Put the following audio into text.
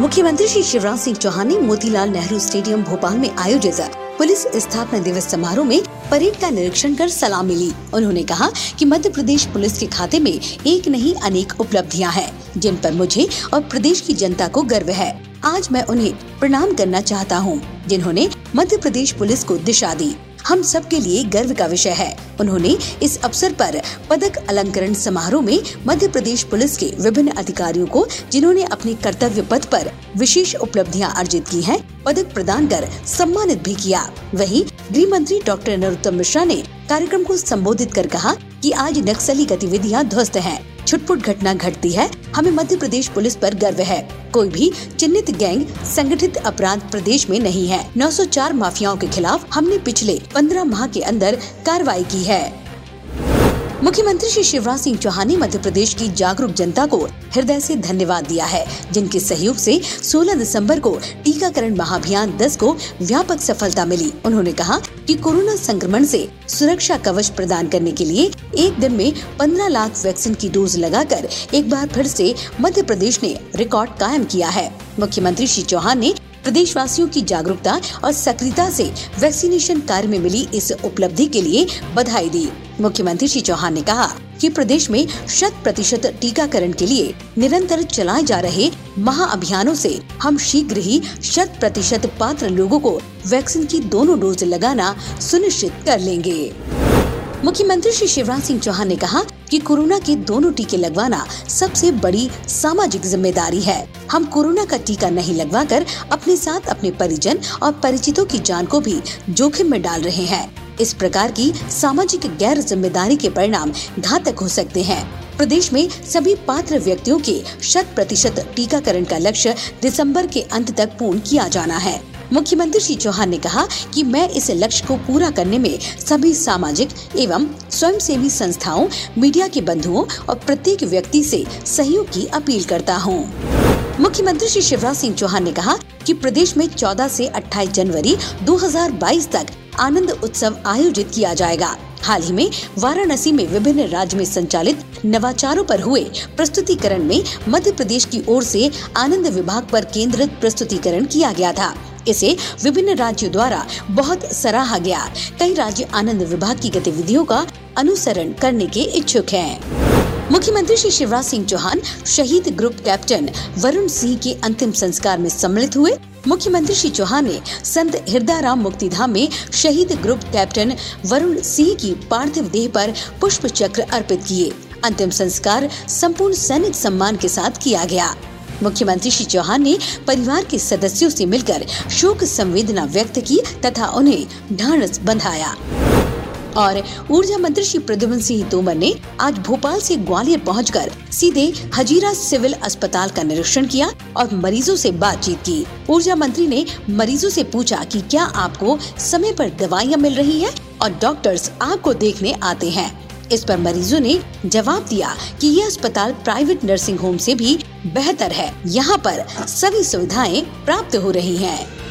मुख्यमंत्री श्री शिवराज सिंह चौहान ने मोतीलाल नेहरू स्टेडियम भोपाल में आयोजित पुलिस स्थापना दिवस समारोह में परेड का निरीक्षण कर सलामी ली उन्होंने कहा कि मध्य प्रदेश पुलिस के खाते में एक नहीं अनेक उपलब्धियाँ हैं जिन पर मुझे और प्रदेश की जनता को गर्व है। आज मैं उन्हें प्रणाम करना चाहता हूँ, जिन्होंने मध्य प्रदेश पुलिस को दिशा दी। हम सब के लिए गर्व का विषय है। उन्होंने इस अवसर पर पदक अलंकरण समारोह में मध्य प्रदेश पुलिस के विभिन्न अधिकारियों को जिन्होंने अपने कर्तव्य पथ पर विशेष उपलब्धियाँ अर्जित की हैं, पदक प्रदान कर सम्मानित भी किया। वहीं गृह मंत्री डॉक्टर नरोत्तम मिश्रा ने कार्यक्रम को संबोधित कर कहा कि आज नक्सली गतिविधियाँ ध्वस्त हैं। छुटपुट घटना घटती है। हमें मध्य प्रदेश पुलिस पर गर्व है। कोई भी चिन्हित गैंग संगठित अपराध प्रदेश में नहीं है। 904 माफियाओं के खिलाफ हमने पिछले 15 माह के अंदर कार्रवाई की है। मुख्यमंत्री श्री शिवराज सिंह चौहान ने मध्य प्रदेश की जागरूक जनता को हृदय से धन्यवाद दिया है, जिनके सहयोग से 16 दिसंबर को टीकाकरण महाअभियान 10 को व्यापक सफलता मिली। उन्होंने कहा कि कोरोना संक्रमण से सुरक्षा कवच प्रदान करने के लिए एक दिन में 15 लाख वैक्सीन की डोज लगाकर एक बार फिर से मध्य प्रदेश ने रिकॉर्ड कायम किया है। मुख्यमंत्री श्री चौहान ने प्रदेश वासियों की जागरूकता और सक्रियता से वैक्सीनेशन कार्य में मिली इस उपलब्धि के लिए बधाई दी। मुख्यमंत्री श्री चौहान ने कहा कि प्रदेश में शत प्रतिशत टीकाकरण के लिए निरंतर चलाए जा रहे महाअभियानों से हम शीघ्र ही शत प्रतिशत पात्र लोगों को वैक्सीन की दोनों डोज लगाना सुनिश्चित कर लेंगे। मुख्यमंत्री श्री शिवराज सिंह चौहान ने कहा कि कोरोना के दोनों टीके लगवाना सबसे बड़ी सामाजिक ज़िम्मेदारी है। हम कोरोना का टीका नहीं लगवाकर अपने साथ अपने परिजन और परिचितों की जान को भी जोखिम में डाल रहे हैं। इस प्रकार की सामाजिक गैर ज़िम्मेदारी के परिणाम घातक हो सकते हैं। प्रदेश में सभी पात्र व्यक्तियों के शत प्रतिशत टीकाकरण का लक्ष्य दिसंबर के अंत तक पूर्ण किया जाना है। मुख्यमंत्री श्री चौहान ने कहा कि मैं इस लक्ष्य को पूरा करने में सभी सामाजिक एवं स्वयंसेवी संस्थाओं, मीडिया के बंधुओं और प्रत्येक व्यक्ति से सहयोग की अपील करता हूँ। मुख्यमंत्री श्री शिवराज सिंह चौहान ने कहा कि प्रदेश में 14 से 28 जनवरी 2022 तक आनंद उत्सव आयोजित किया जाएगा। हाल ही में वाराणसी में विभिन्न राज्य में संचालित नवाचारों पर हुए प्रस्तुतिकरण में मध्य प्रदेश की ओर से आनंद विभाग पर केंद्रित प्रस्तुतिकरण किया गया था। इसे विभिन्न राज्यों द्वारा बहुत सराहा गया। कई राज्य आनंद विभाग की गतिविधियों का अनुसरण करने के इच्छुक हैं। मुख्यमंत्री श्री शिवराज सिंह चौहान, शहीद ग्रुप कैप्टन वरुण सिंह के अंतिम संस्कार में सम्मिलित हुए। मुख्यमंत्री श्री चौहान ने संत हृदय राम मुक्ति धाम में शहीद ग्रुप कैप्टन वरुण सिंह की पार्थिव देह पर पुष्प चक्र अर्पित किए। अंतिम संस्कार संपूर्ण सैनिक सम्मान के साथ किया गया। मुख्यमंत्री श्री चौहान ने परिवार के सदस्यों से मिलकर शोक संवेदना व्यक्त की तथा उन्हें ढांढस बंधाया। और ऊर्जा मंत्री श्री प्रद्युमन सिंह तोमर ने आज भोपाल से ग्वालियर पहुंचकर सीधे हजीरा सिविल अस्पताल का निरीक्षण किया और मरीजों से बातचीत की। ऊर्जा मंत्री ने मरीजों से पूछा कि क्या आपको समय पर दवाइयाँ मिल रही है और डॉक्टर्स आपको देखने आते हैं। इस पर मरीजों ने जवाब दिया कि ये अस्पताल प्राइवेट नर्सिंग होम से भी बेहतर है। यहाँ पर सभी सुविधाएँ प्राप्त हो रही हैं।